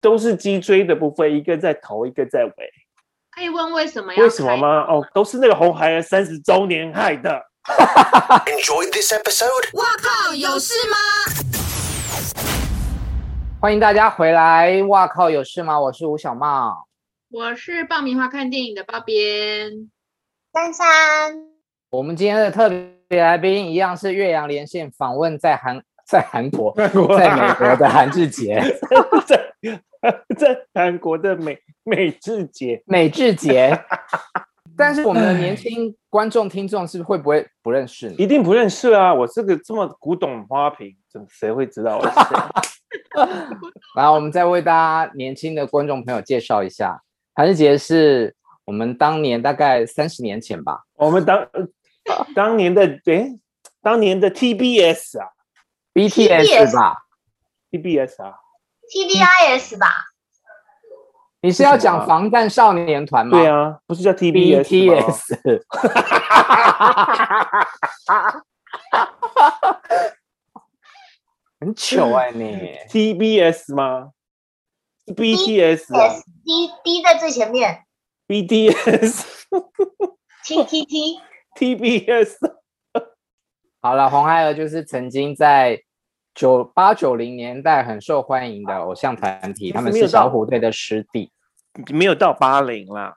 都是脊椎的部分，一个在头，一个在尾。可以问为什么呀？为什么吗？哦，都是那个红孩儿三十周年害的。Enjoy this episode。哇靠，有事吗？欢迎大家回来！哇靠，有事吗？我是吴小茂，我是爆米花看电影的包编珊珊。我们今天的特别来宾一样是岳阳连线访问在韩在韩国 在美国的韩志杰，在 在韩国的美美智杰美智杰。但是我们的年轻观众听众是会不会不认识你？一定不认识啊！我这个这么古董花瓶，怎么谁会知道我是谁？然后我们再为大家年轻的观众朋友介绍一下，韩志杰是我们当年大概三十年前吧，我们当当年的诶，当年的 TBS 啊，BTS 吧，TBS 啊，TBIS 吧，你是要讲防弹少年团吗？对啊，不是叫 TBS BTS。很糗哎，你 TBS 吗？BTS 啊，D D 在最前面，BTS，T T T TBS。好了，红孩儿就是曾经在九八九零年代很受欢迎的偶像团体，他们是小虎队的师弟，没有到八零啦。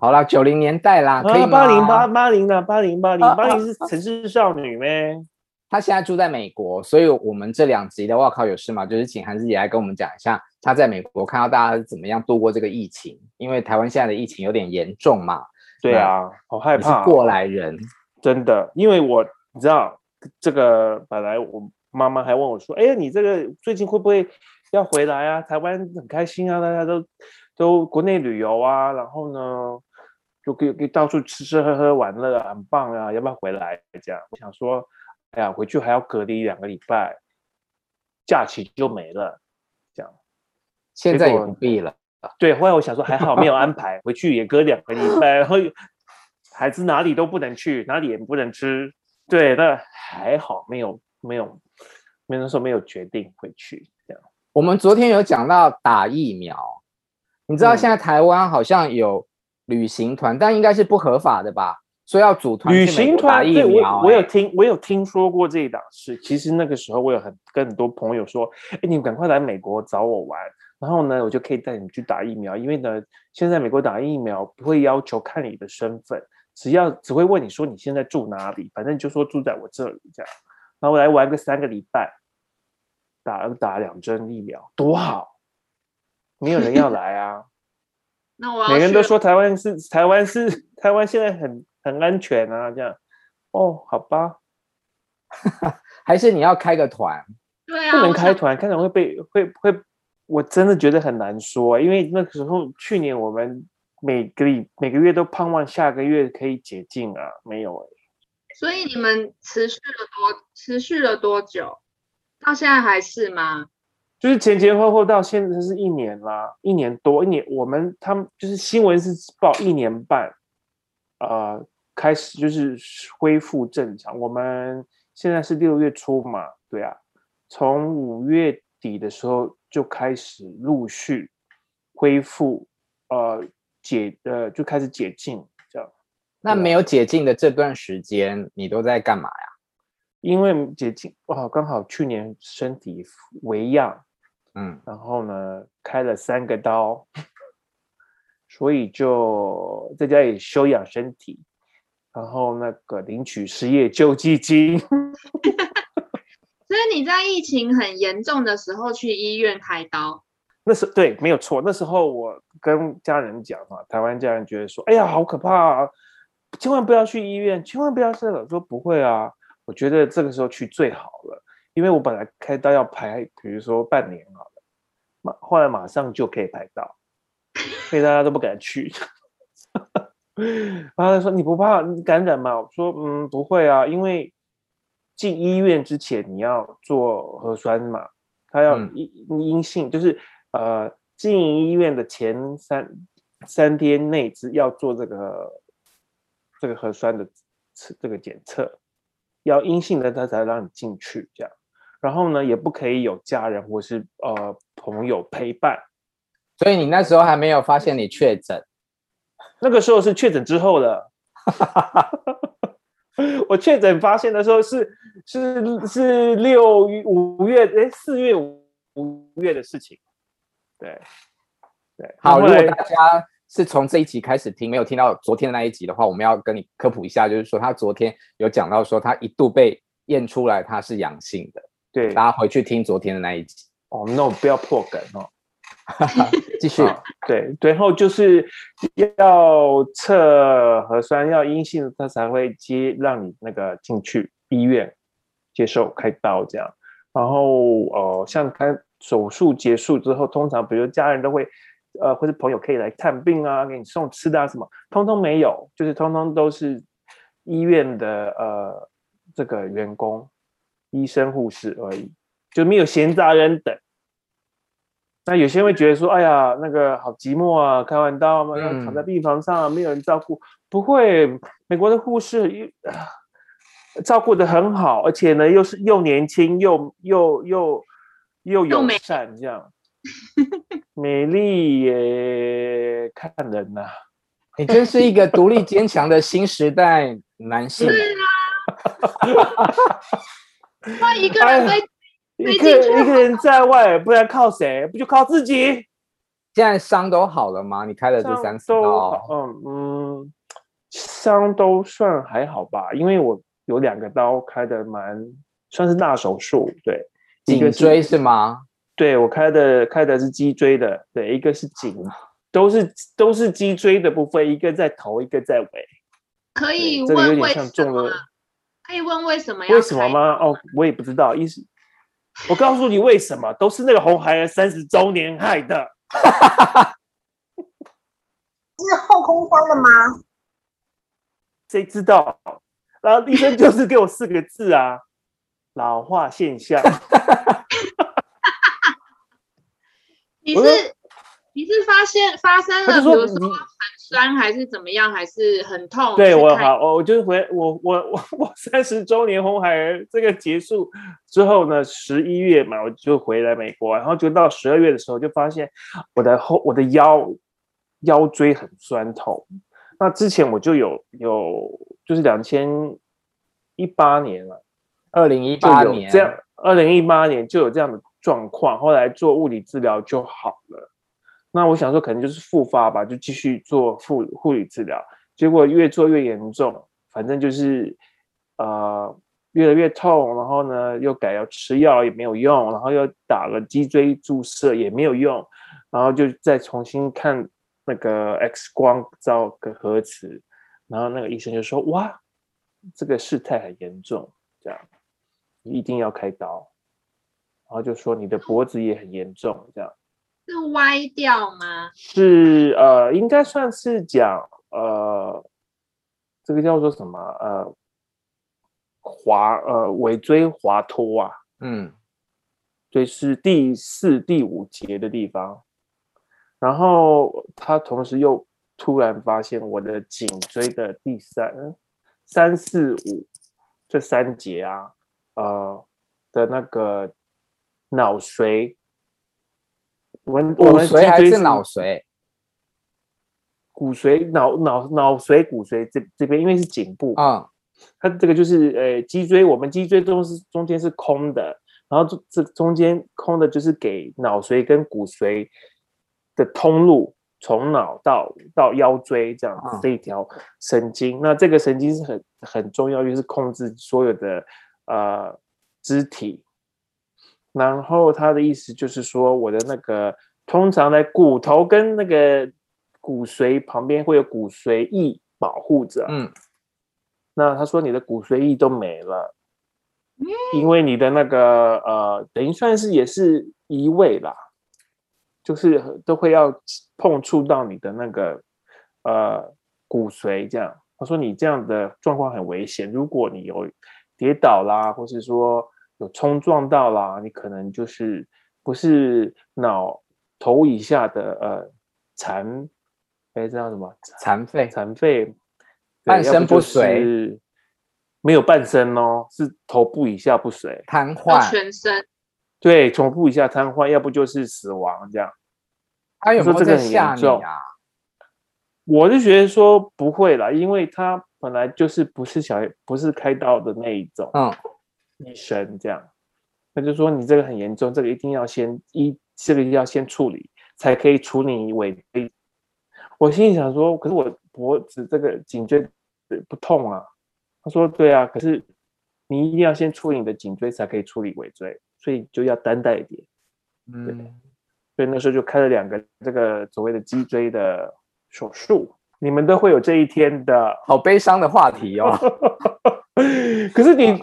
好了，九零年代啦，可以吗？八零八八零的八零八零八零是城市少女咩？他现在住在美国，所以我们这两集的哇靠有事吗？就是请韩志姐来跟我们讲一下他在美国看到大家是怎么样度过这个疫情，因为台湾现在的疫情有点严重嘛。对啊，好害怕。是过来人，真的，因为我你知道这个本来我妈妈还问我说：“哎呀，你这个最近会不会要回来啊？台湾很开心啊，大家都都国内旅游啊，然后呢就可以可以到处吃吃喝喝玩乐，很棒啊，要不要回来？”这样我想说。哎呀，回去还要隔离两个礼拜，假期就没了。这样，现在也不必了。对，后来我想说，还好没有安排回去，也隔两个礼拜，然后孩子哪里都不能去，哪里也不能吃。对，那还好没有没有，没人说没有决定回去。这样，我们昨天有讲到打疫苗，你知道现在台湾好像有旅行团，嗯、但应该是不合法的吧？说要组团旅行团，对我我有听我有听说过这一档事。其实那个时候我有很跟很多朋友说，哎，你们赶快来美国找我玩，然后呢，我就可以带你们去打疫苗。因为呢，现在美国打疫苗不会要求看你的身份，只要只会问你说你现在住哪里，反正就说住在我这里这样。然后我来玩个三个礼拜，打打两针疫苗多好，没有人要来啊。那我每个人都说台湾是台湾是台湾现在很。很安全啊，这样哦，好吧，还是你要开个团？对啊，不能开团，开团会被会会，我真的觉得很难说，因为那个时候去年我们每个礼每个月都盼望下个月可以解禁啊，没有哎。所以你们持续了多持续了多久？到现在还是吗？就是前前后后到现在是一年啦，一年多一年，我们他们就是新闻是报一年半，呃。开始就是恢复正常。我们现在是六月初嘛，对啊，从五月底的时候就开始陆续恢复，呃，解呃就开始解禁。那没有解禁的这段时间，你都在干嘛呀？因为解禁哇，刚好去年身体微恙，嗯，然后呢开了三个刀，所以就在家里休养身体。然后那个领取失业救济金，所以你在疫情很严重的时候去医院开刀？那时对，没有错。那时候我跟家人讲嘛，台湾家人觉得说：“哎呀，好可怕啊，千万不要去医院，千万不要这个。”说不会啊，我觉得这个时候去最好了，因为我本来开刀要排，比如说半年好了，马后来马上就可以排到，所以大家都不敢去。然后他说：“你不怕感染吗？”我说：“嗯，不会啊，因为进医院之前你要做核酸嘛，他要阴阴性，就是呃进医院的前三三天内只要做这个这个核酸的测这个检测，要阴性的他才让你进去这样。然后呢，也不可以有家人或是呃朋友陪伴，所以你那时候还没有发现你确诊，那个时候是确诊之后的。我确诊发现的时候是是是六五月哎四月五月的事情。对对，好，如果大家是从这一集开始听，没有听到昨天的那一集的话，我们要跟你科普一下，就是说他昨天有讲到说他一度被验出来他是阳性的。对，大家回去听昨天的那一集。哦那我不要破梗哦。继续、啊，对，然后就是要测核酸，要阴性，他才会接让你那个进去医院接受开刀这样。然后呃，像开手术结束之后，通常比如家人都会呃或者朋友可以来探病啊，给你送吃的啊什么，通通没有，就是通通都是医院的呃这个员工、医生、护士而已，就没有闲杂人等。那有些人会觉得说：“哎呀，那个好寂寞啊，开完刀嘛，要躺在病房上，没有人照顾。”不会，美国的护士又照顾的很好，而且呢，又是又年轻又又又又友善，这样 美丽也看人呐、啊。你真是一个独立坚强的新时代男性。是啊，他一个人在。一个一个人在外，不然靠谁？不就靠自己？现在伤都好了吗？你开了这三次刀，嗯嗯，伤都算还好吧，因为我有两个刀开的蛮算是大手术，对，颈椎是吗？对，我开的开的是脊椎的，对，一个是颈，都是都是脊椎的部分，一个在头，一个在尾。可以问这个有点像中了，可以问为什么要？为什么吗？哦，我也不知道，意思。我告诉你为什么，都是那个红孩儿三十周年害的。是后空翻了吗？谁知道？然后医生就是给我四个字啊，老化现象。你是？你是发现发生了，比如说很酸，还是怎么样，还是很痛？对我好，我我就是回我我我我三十周年红孩儿这个结束之后呢，十一月嘛，我就回来美国，然后就到十二月的时候，就发现我的后我的腰腰椎很酸痛。那之前我就有有就是两千一八年了，二零一八年这样，二零一八年就有这样的状况，后来做物理治疗就好了。那我想说，可能就是复发吧，就继续做护护理治疗，结果越做越严重，反正就是呃越来越痛，然后呢又改要吃药也没有用，然后又打了脊椎注射也没有用，然后就再重新看那个 X 光照个核磁，然后那个医生就说：“哇，这个事态很严重，这样一定要开刀。”然后就说你的脖子也很严重，这样。是歪掉吗？是呃，应该算是讲呃，这个叫做什么呃，滑呃尾椎滑脱啊，嗯，对，是第四、第五节的地方。然后他同时又突然发现我的颈椎的第三、三四五这三节啊，呃的那个脑髓。我们骨髓还是脑髓？骨髓、脑脑脑髓、骨髓这这边，因为是颈部啊，嗯、它这个就是呃脊椎，我们脊椎都是中间是空的，然后这这中间空的就是给脑髓跟骨髓的通路，从脑到到腰椎这样子这一条神经。嗯、那这个神经是很很重要，就是控制所有的呃肢体。然后他的意思就是说，我的那个通常在骨头跟那个骨髓旁边会有骨髓液保护着。嗯，那他说你的骨髓液都没了，因为你的那个呃，等于算是也是移位啦，就是都会要碰触到你的那个呃骨髓这样。他说你这样的状况很危险，如果你有跌倒啦，或是说。有冲撞到啦，你可能就是不是脑头以下的呃残，哎，这叫什么？残废，残废，半身不遂，没有半身哦，是头部以下不遂，瘫痪，全身，对，头部以下瘫痪，要不就是死亡这样。他有没有在吓你啊？我是觉得说不会啦，因为他本来就是不是小不是开刀的那一种，嗯，医生这样，他就说你这个很严重，这个一定要先医，这个要先处理，才可以处理尾椎。我心里想说，可是我脖子这个颈椎不痛啊。他说对啊，可是你一定要先处理你的颈椎，才可以处理尾椎，所以就要担待一点。嗯，对，所以那时候就开了两个这个所谓的脊椎的。手术，你们都会有这一天的，好悲伤的话题哦。可是你，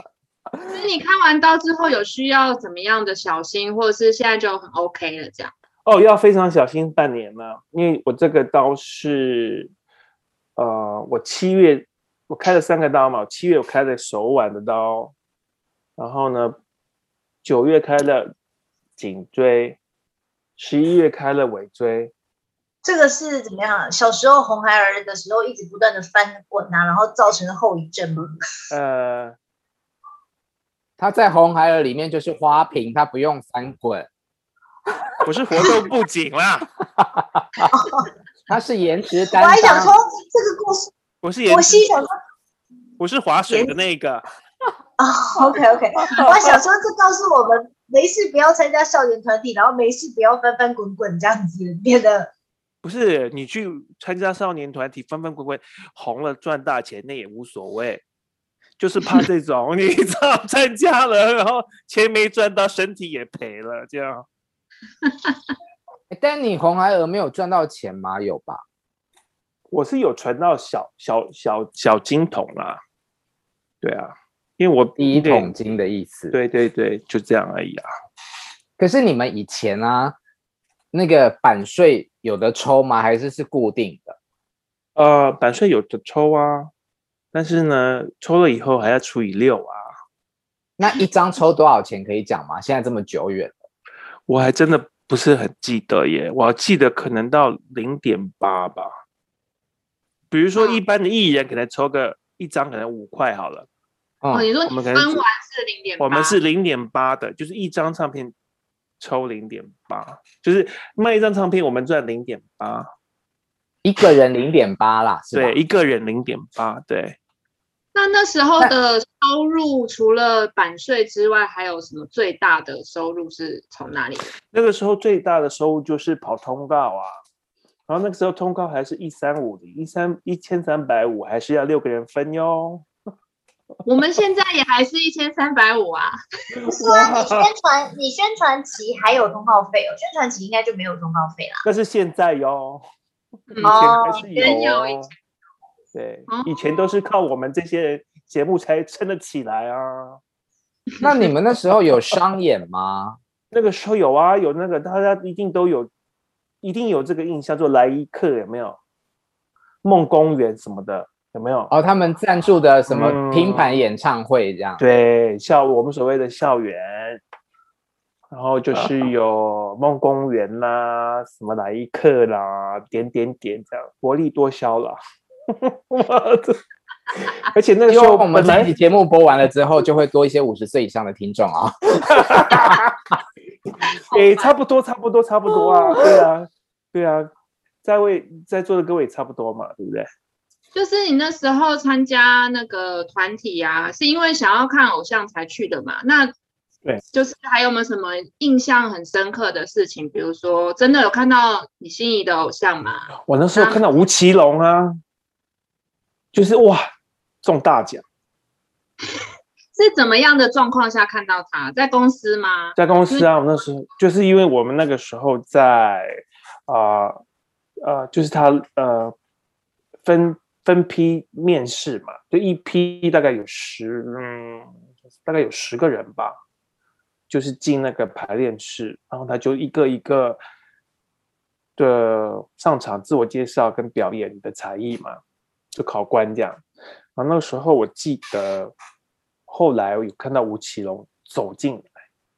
你开完刀之后有需要怎么样的小心，或者是现在就很 OK 了这样？哦，要非常小心半年了，因为我这个刀是，呃，我七月我开了三个刀嘛，七月我开了手腕的刀，然后呢，九月开了颈椎，十一月开了尾椎。这个是怎么样？小时候红孩儿的时候，一直不断的翻滚啊，然后造成后遗症吗？呃，他在红孩儿里面就是花瓶，他不用翻滚，不是活动布景啦，他是颜值担当。我还想说这个故事，我是颜，我心想说，我是划水的那个。啊，OK OK，我还想说这告诉我们，没事不要参加少年团体，然后没事不要翻翻滚滚这样子变得。不是你去参加少年团体，翻翻滚滚红了赚大钱，那也无所谓，就是怕这种 你知道参加了，然后钱没赚到，身体也赔了，这样。但你红孩儿没有赚到钱吗？有吧？我是有存到小小小小金桶啦。对啊，因为我第一桶金的意思。对对对，就这样而已啊。可是你们以前啊，那个版税。有的抽吗？还是是固定的？呃，版税有的抽啊，但是呢，抽了以后还要除以六啊。那一张抽多少钱可以讲吗？现在这么久远了，我还真的不是很记得耶。我记得可能到零点八吧。比如说一般的艺人可能抽个一张可能五块好了。哦，你说你分完是零点？我们是零点八的，就是一张唱片。抽零点八，就是卖一张唱片，我们赚零点八，一个人零点八啦，对，一个人零点八，对。那那时候的收入除了版税之外，还有什么最大的收入是从哪里？那个时候最大的收入就是跑通告啊，然后那个时候通告还是一三五零，一三一千三百五，还是要六个人分哟。我们现在也还是一千三百五啊！说你宣传，你宣传期还有通告费哦，宣传期应该就没有通告费啦。但是现在哟，以前还是有，有。对，以前都是靠我们这些人节目才撑得起来啊。那你们那时候有商演吗？那个时候有啊，有那个大家一定都有，一定有这个印象，就来一客有没有？梦公园什么的。有没有？哦，他们赞助的什么拼盘演唱会这样？嗯、对，校我们所谓的校园，然后就是有梦公园啦，什么来一客啦，点点点这样，薄利多销了。而且那个时候，我们这期节目播完了之后，就会多一些五十岁以上的听众啊。哎，差不多，差不多，差不多啊。对啊，对啊，在位在座的各位也差不多嘛，对不对？就是你那时候参加那个团体啊，是因为想要看偶像才去的嘛？那对，就是还有没有什么印象很深刻的事情？比如说，真的有看到你心仪的偶像吗？我那时候看到吴奇隆啊，就是哇，中大奖。是怎么样的状况下看到他？在公司吗？在公司啊，我那时候就是因为我们那个时候在啊呃，呃，就是他呃分。分批面试嘛，就一批大概有十，嗯，大概有十个人吧，就是进那个排练室，然后他就一个一个的上场自我介绍跟表演你的才艺嘛，就考官这样。然后那个时候我记得，后来我有看到吴奇隆走进来，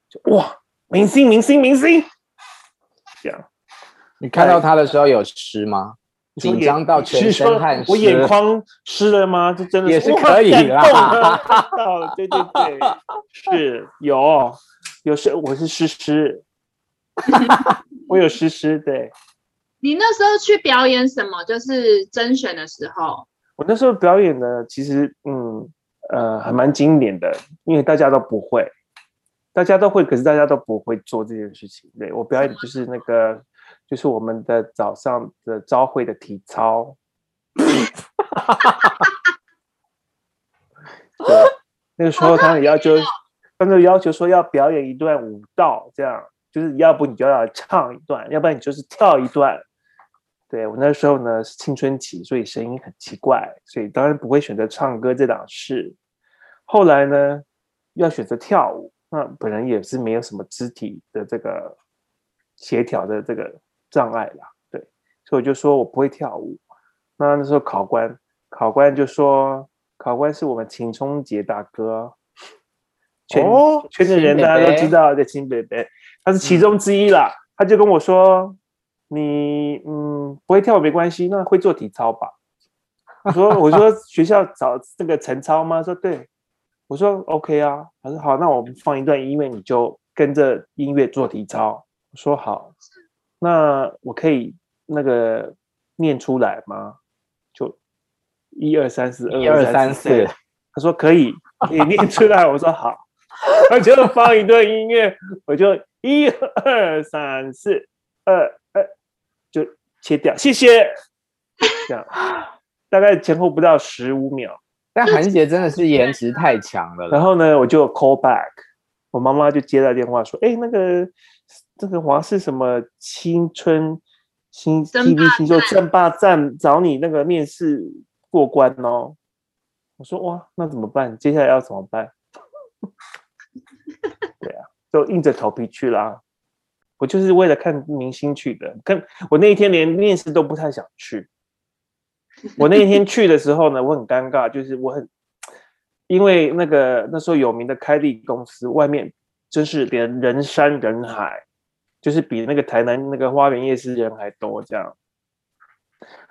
就哇，明星明星明星，这样。你看到他的时候有湿吗？紧张到全身汗湿，我眼眶湿了吗？这真的是也是可以啦。到了，对对对，是有有湿，我是诗诗，我有诗诗，对，你那时候去表演什么？就是甄选的时候。我那时候表演呢，其实嗯呃还蛮经典的，因为大家都不会，大家都会，可是大家都不会做这件事情。对，我表演的就是那个，就是我们的早上的朝会的体操。对，那个时候他也要求，他们要求说要表演一段舞蹈，这样就是要不你就要唱一段，要不然你就是跳一段。对，我那时候呢是青春期，所以声音很奇怪，所以当然不会选择唱歌这档事。后来呢，要选择跳舞，那本人也是没有什么肢体的这个协调的这个障碍啦。对，所以我就说我不会跳舞。那那时候考官，考官就说，考官是我们秦冲杰大哥，全、哦、圈的人大家都知道的亲北北，他是其中之一啦。嗯、他就跟我说。你嗯不会跳没关系，那会做体操吧？我说我说 学校找这个陈超吗？说对，我说 OK 啊。他说好，那我们放一段音乐，你就跟着音乐做体操。我说好，那我可以那个念出来吗？就一二三四，一二三四。他说可以，可以念出来。我说好，他就放一段音乐，我就一二三四二。就切掉，谢谢。这样大概前后不到十五秒，但韩姐真的是颜值太强了。然后呢，我就 call back，我妈妈就接到电话说：“哎，那个这个华视什么青春新 TV 新秀争霸战找你那个面试过关哦。”我说：“哇，那怎么办？接下来要怎么办？”就硬着头皮去啦。我就是为了看明星去的，看我那一天连面试都不太想去。我那一天去的时候呢，我很尴尬，就是我很，因为那个那时候有名的开立公司外面真是连人山人海，就是比那个台南那个花园夜市人还多这样。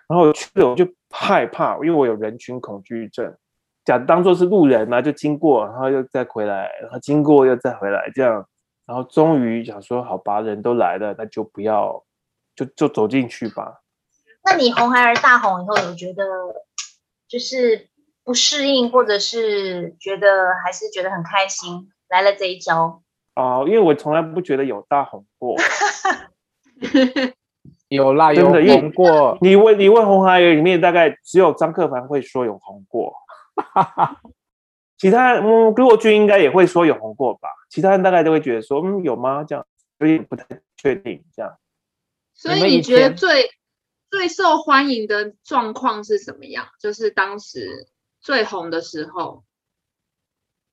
然后去了，我就害怕，因为我有人群恐惧症，假当做是路人嘛，就经过，然后又再回来，然后经过又再回来这样。然后终于想说，好吧，人都来了，那就不要，就就走进去吧。那你红孩儿大红以后，有觉得就是不适应，或者是觉得还是觉得很开心，来了这一招？哦，因为我从来不觉得有大红过，有啦，有红过。你问你问红孩儿里面，大概只有张克凡会说有红过。其他人，嗯，郭俊应该也会说有红过吧？其他人大概都会觉得说，嗯，有吗？这样有点不太确定。这样，所以你觉得最最受欢迎的状况是什么样？就是当时最红的时候，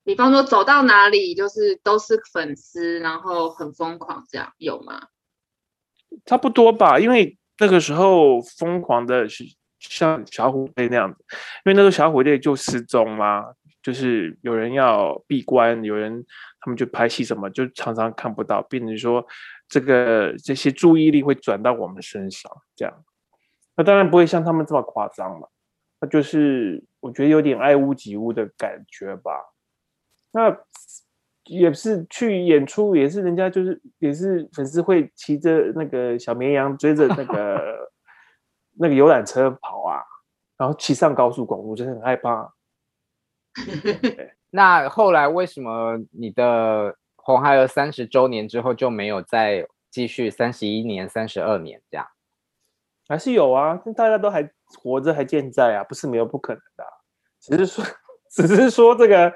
比方说走到哪里就是都是粉丝，然后很疯狂，这样有吗？差不多吧，因为那个时候疯狂的是像小虎队那样子，因为那时候小虎队就失踪啦。就是有人要闭关，有人他们就拍戏什么，就常常看不到，变成说这个这些注意力会转到我们身上，这样。那当然不会像他们这么夸张嘛，那就是我觉得有点爱屋及乌的感觉吧。那也是去演出，也是人家就是也是粉丝会骑着那个小绵羊追着那个 那个游览车跑啊，然后骑上高速公路，真的很害怕。那后来为什么你的红孩儿三十周年之后就没有再继续三十一年、三十二年这样？还是有啊，大家都还活着，还健在啊，不是没有不可能的，只是说，只是说这个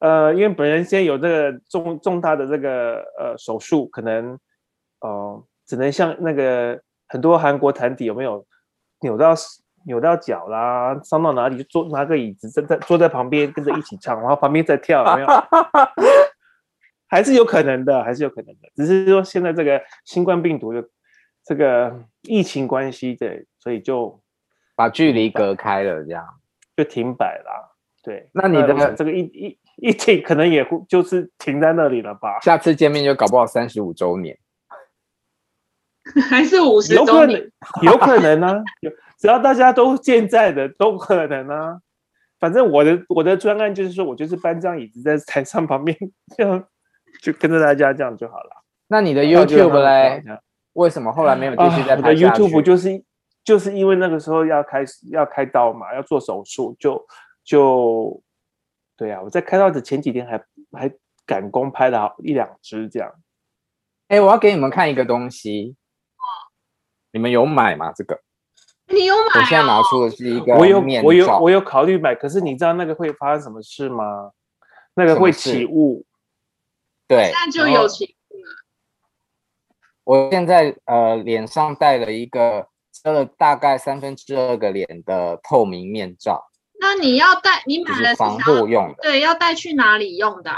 呃，因为本人现在有这个重重大的这个呃手术，可能呃只能像那个很多韩国团体有没有扭到？扭到脚啦，伤到哪里就坐拿个椅子在在坐在旁边跟着一起唱，然后旁边再跳，有没有？还是有可能的，还是有可能的。只是说现在这个新冠病毒的这个疫情关系，对，所以就把距离隔开了，这样就停摆了。对，那你的这个疫疫疫情可能也就是停在那里了吧？下次见面就搞不好三十五周年，还是五十？有可能，有可能呢、啊。只要大家都健在的，都可能啊。反正我的我的专案就是说，我就是搬张椅子在台上旁边，这样就跟着大家这样就好了。那你的 YouTube 嘞？为什么后来没有继续再拍 YouTube 就是就是因为那个时候要开始要开刀嘛，要做手术，就就对啊，我在开刀的前几天还还赶工拍了好一两支这样。哎，我要给你们看一个东西，你们有买吗？这个你有买？我现在拿出的是一个我有我有我有考虑买，可是你知道那个会发生什么事吗？那个会起雾。对，那就有起雾。我现在呃脸上戴了一个遮了大概三分之二个脸的透明面罩。那你要带？你买了防护用的？对，要带去哪里用的？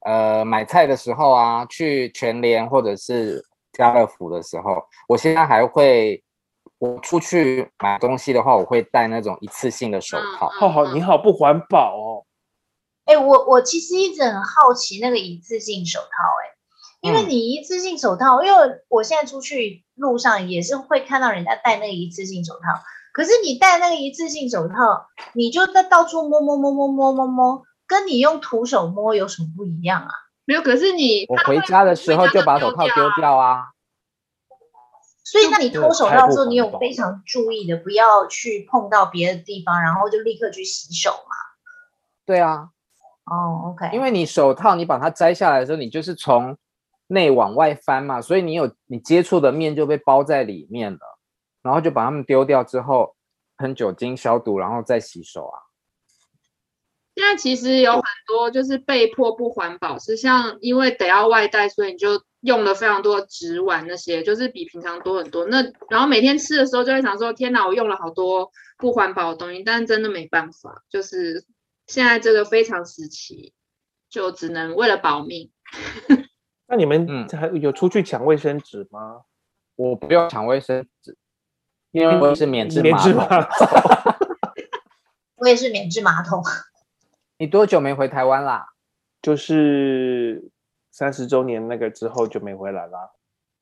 呃，买菜的时候啊，去全联或者是家乐福的时候，我现在还会，我出去买东西的话，我会戴那种一次性的手套。好好，你好不环保哦。哎，我我其实一直很好奇那个一次性手套，哎，因为你一次性手套，嗯，因为我现在出去路上也是会看到人家戴那个一次性手套，可是你戴那个一次性手套，你就在到处摸摸摸摸摸摸摸。跟你用徒手摸有什么不一样啊？没有，可是你我回家的时候就把手套丢掉啊。所以，那你脱手套的时候，你有非常注意的，不要去碰到别的地方，然后就立刻去洗手嘛？对啊。哦、oh，OK。因为你手套你把它摘下来的时候，你就是从内往外翻嘛，所以你有你接触的面就被包在里面了，然后就把它们丢掉之后，喷酒精消毒，然后再洗手啊。现在其实有很多就是被迫不环保，是像因为得要外带，所以你就用了非常多纸碗那些，就是比平常多很多。那然后每天吃的时候就会想说：天哪，我用了好多不环保的东西，但是真的没办法，就是现在这个非常时期，就只能为了保命。那你们还有出去抢卫生纸吗？我不要抢卫生纸，因为我是免治马桶。我也是免治马桶。你多久没回台湾啦？就是三十周年那个之后就没回来啦。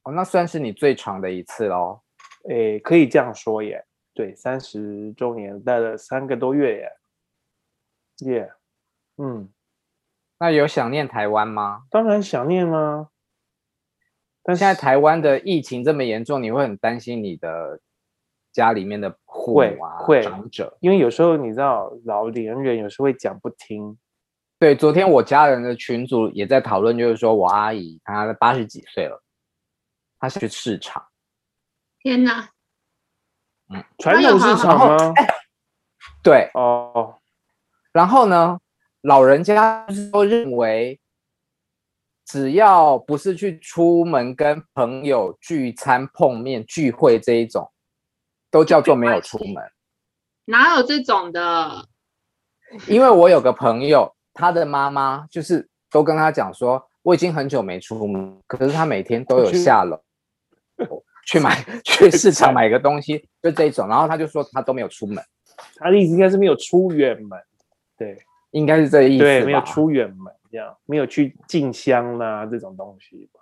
哦，那算是你最长的一次喽。诶，可以这样说耶。对，三十周年待了三个多月耶。耶，嗯，那有想念台湾吗？当然想念啦。但现在台湾的疫情这么严重，你会很担心你的家里面的父母啊，会长者，因为有时候你知道老年人有时候会讲不听。对，昨天我家人的群组也在讨论，就是说我阿姨她八十几岁了，她是去市场。天哪！嗯，传统市场吗？对哦。然后呢，老人家都认为，只要不是去出门跟朋友聚餐、碰面、聚会这一种。都叫做没有出门，哪有这种的？因为我有个朋友，他的妈妈就是都跟他讲说，我已经很久没出门，可是他每天都有下楼 去买去市场买个东西，就这种。然后他就说他都没有出门，他的意思应该是没有出远门，对，应该是这个意思，对，没有出远门这样，没有去进香啦这种东西吧。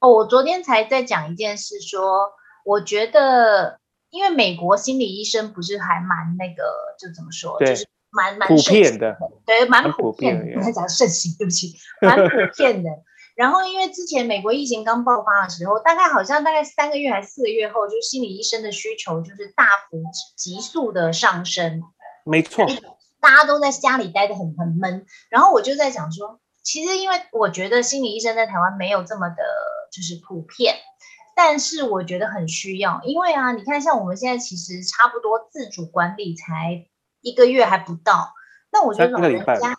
哦，我昨天才在讲一件事说。我觉得，因为美国心理医生不是还蛮那个，就怎么说，就是蛮蛮普遍的，对，蛮普遍的。我在讲盛行，对不起，蛮普 遍的。然后，因为之前美国疫情刚爆发的时候，大概好像大概三个月还是四个月后，就是心理医生的需求就是大幅急速的上升。没错，大家都在家里待得很很闷。然后我就在想说，其实因为我觉得心理医生在台湾没有这么的，就是普遍。但是我觉得很需要，因为啊，你看，像我们现在其实差不多自主管理才一个月还不到，那我觉得老人家，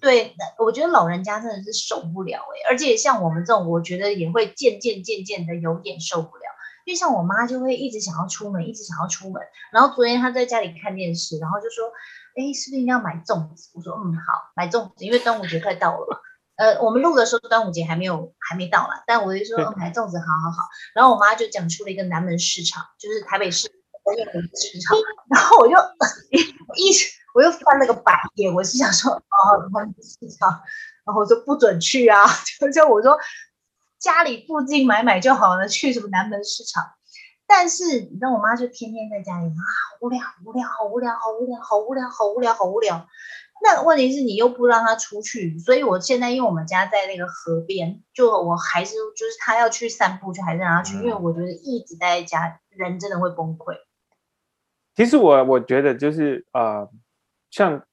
对，我觉得老人家真的是受不了哎、欸，而且像我们这种，我觉得也会渐渐渐渐的有点受不了，因为像我妈就会一直想要出门，一直想要出门，然后昨天她在家里看电视，然后就说，哎，是不是应该要买粽子？我说，嗯，好，买粽子，因为端午节快到了嘛。呃，我们录的时候端午节还没有还没到啦，但我就说买粽子好好好，然后我妈就讲出了一个南门市场，就是台北市的一个市场，然后我就 一直我又翻了个白眼，我是想说哦，南门市场，然后我说不准去啊，就就我说家里附近买买就好了，去什么南门市场？但是你知道我妈就天天在家里啊，无聊无聊好无聊好无聊好无聊好无聊好无聊。那问题是你又不让他出去，所以我现在因为我们家在那个河边，就我还是就是他要去散步，就还是让他去，嗯、因为我觉得一直待在家，人真的会崩溃。其实我我觉得就是呃，像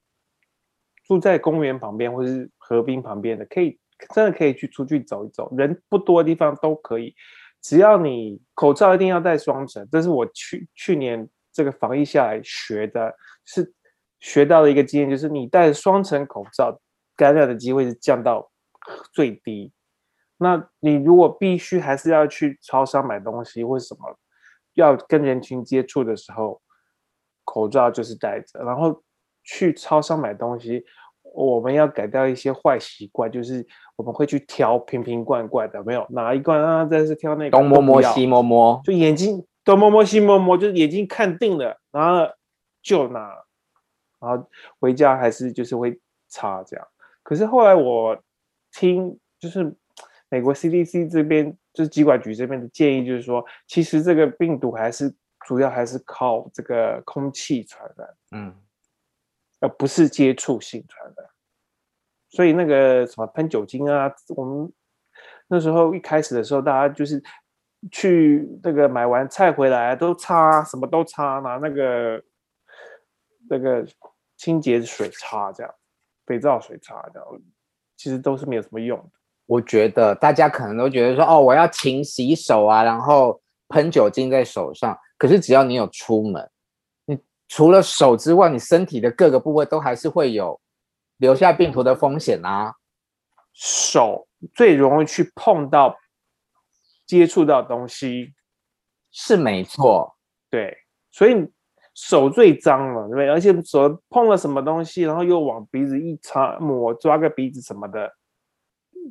住在公园旁边或者是河滨旁边的，可以真的可以去出去走一走，人不多的地方都可以，只要你口罩一定要戴双层，这是我去去年这个防疫下来学的，是。学到的一个经验就是，你戴双层口罩，感染的机会是降到最低。那你如果必须还是要去超商买东西或什么，要跟人群接触的时候，口罩就是戴着。然后去超商买东西，我们要改掉一些坏习惯，就是我们会去挑瓶瓶罐罐的，没有哪一罐啊，再是挑那个东摸摸西摸摸，就眼睛东摸摸西摸摸，就是眼睛看定了，然后就拿。然后回家还是就是会擦这样，可是后来我听就是美国 CDC 这边就是疾管局这边的建议，就是说其实这个病毒还是主要还是靠这个空气传染，嗯，而不是接触性传染。所以那个什么喷酒精啊，我们那时候一开始的时候，大家就是去那个买完菜回来都擦，什么都擦，拿那个。那个清洁水擦这样，肥皂水擦这样，其实都是没有什么用的。我觉得大家可能都觉得说，哦，我要勤洗手啊，然后喷酒精在手上。可是只要你有出门，你除了手之外，你身体的各个部位都还是会有留下病毒的风险啊。手最容易去碰到、接触到东西，是没错。对，所以。手最脏了，对不对？而且手碰了什么东西，然后又往鼻子一擦抹，抓个鼻子什么的，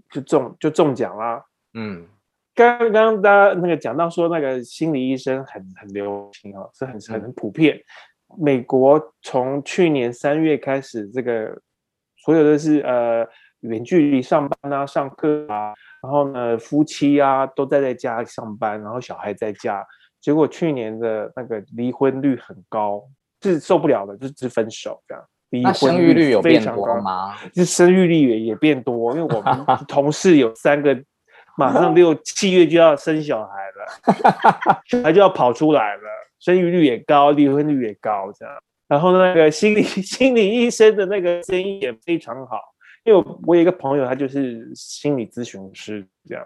就中就中奖啦。嗯，刚刚大家那个讲到说那个心理医生很很流行哦，是很很普遍。嗯、美国从去年三月开始，这个所有的是呃远距离上班啊、上课啊，然后呢夫妻啊都待在家上班，然后小孩在家。结果去年的那个离婚率很高，是受不了的，就只分手这样。离婚率有变多吗？就生育率也也变多，因为我们同事有三个，马上六七月就要生小孩了，小 孩就要跑出来了，生育率也高，离婚率也高这样。然后那个心理 心理医生的那个生意也非常好，因为我有一个朋友，他就是心理咨询师这样，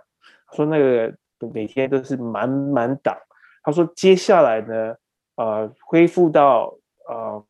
说那个每天都是满满档。他说：“接下来呢，呃，恢复到呃，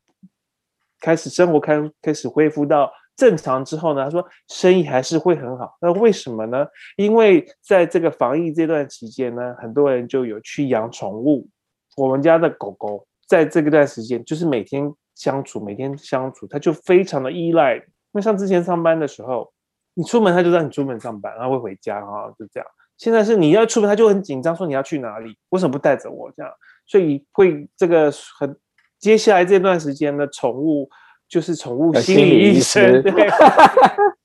开始生活开开始恢复到正常之后呢，他说生意还是会很好。那为什么呢？因为在这个防疫这段期间呢，很多人就有去养宠物。我们家的狗狗在这个段时间就是每天相处，每天相处，它就非常的依赖。那像之前上班的时候，你出门它就让你出门上班，然后会回家啊，就这样。”现在是你要出门，他就很紧张，说你要去哪里？为什么不带着我？这样，所以会这个很接下来这段时间的宠物就是宠物心理医生，对，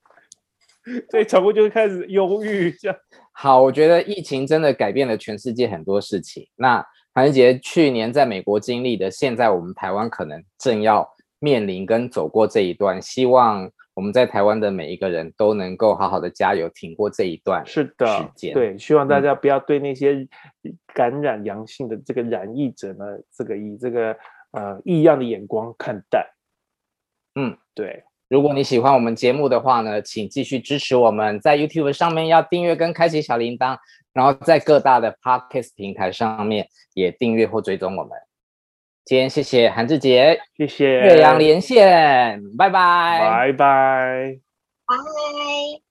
所以宠物就会开始忧郁。这样，好，我觉得疫情真的改变了全世界很多事情。那韩志杰去年在美国经历的，现在我们台湾可能正要面临跟走过这一段，希望。我们在台湾的每一个人都能够好好的加油，挺过这一段时间。是的，对，希望大家不要对那些感染阳性的这个染疫者呢，嗯、这个以这个呃异样的眼光看待。嗯，对。如果你喜欢我们节目的话呢，请继续支持我们，在 YouTube 上面要订阅跟开启小铃铛，然后在各大的 Podcast 平台上面也订阅或追踪我们。今天谢谢韩志杰，谢谢。岳阳连线，拜拜，拜拜，拜。